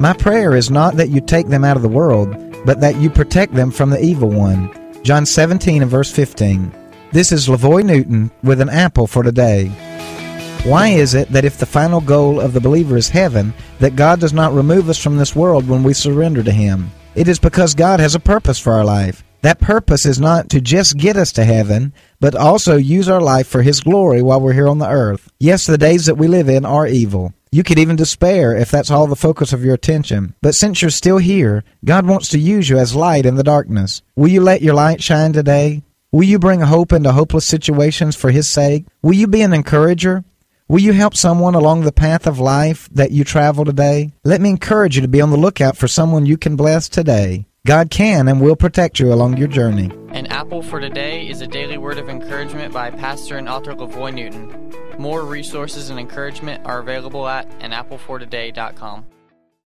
My prayer is not that you take them out of the world, but that you protect them from the evil one. John 17 and verse 15. This is LaVoy Newton with an apple for today. Why is it that if the final goal of the believer is heaven, that God does not remove us from this world when we surrender to Him? It is because God has a purpose for our life. That purpose is not to just get us to heaven, but also use our life for His glory while we're here on the earth. Yes, the days that we live in are evil. You could even despair if that's all the focus of your attention. But since you're still here, God wants to use you as light in the darkness. Will you let your light shine today? Will you bring hope into hopeless situations for His sake? Will you be an encourager? Will you help someone along the path of life that you travel today? Let me encourage you to be on the lookout for someone you can bless today. God can and will protect you along your journey. An Apple for Today is a daily word of encouragement by pastor and author LaVoy Newton. More resources and encouragement are available at anapplefortoday.com.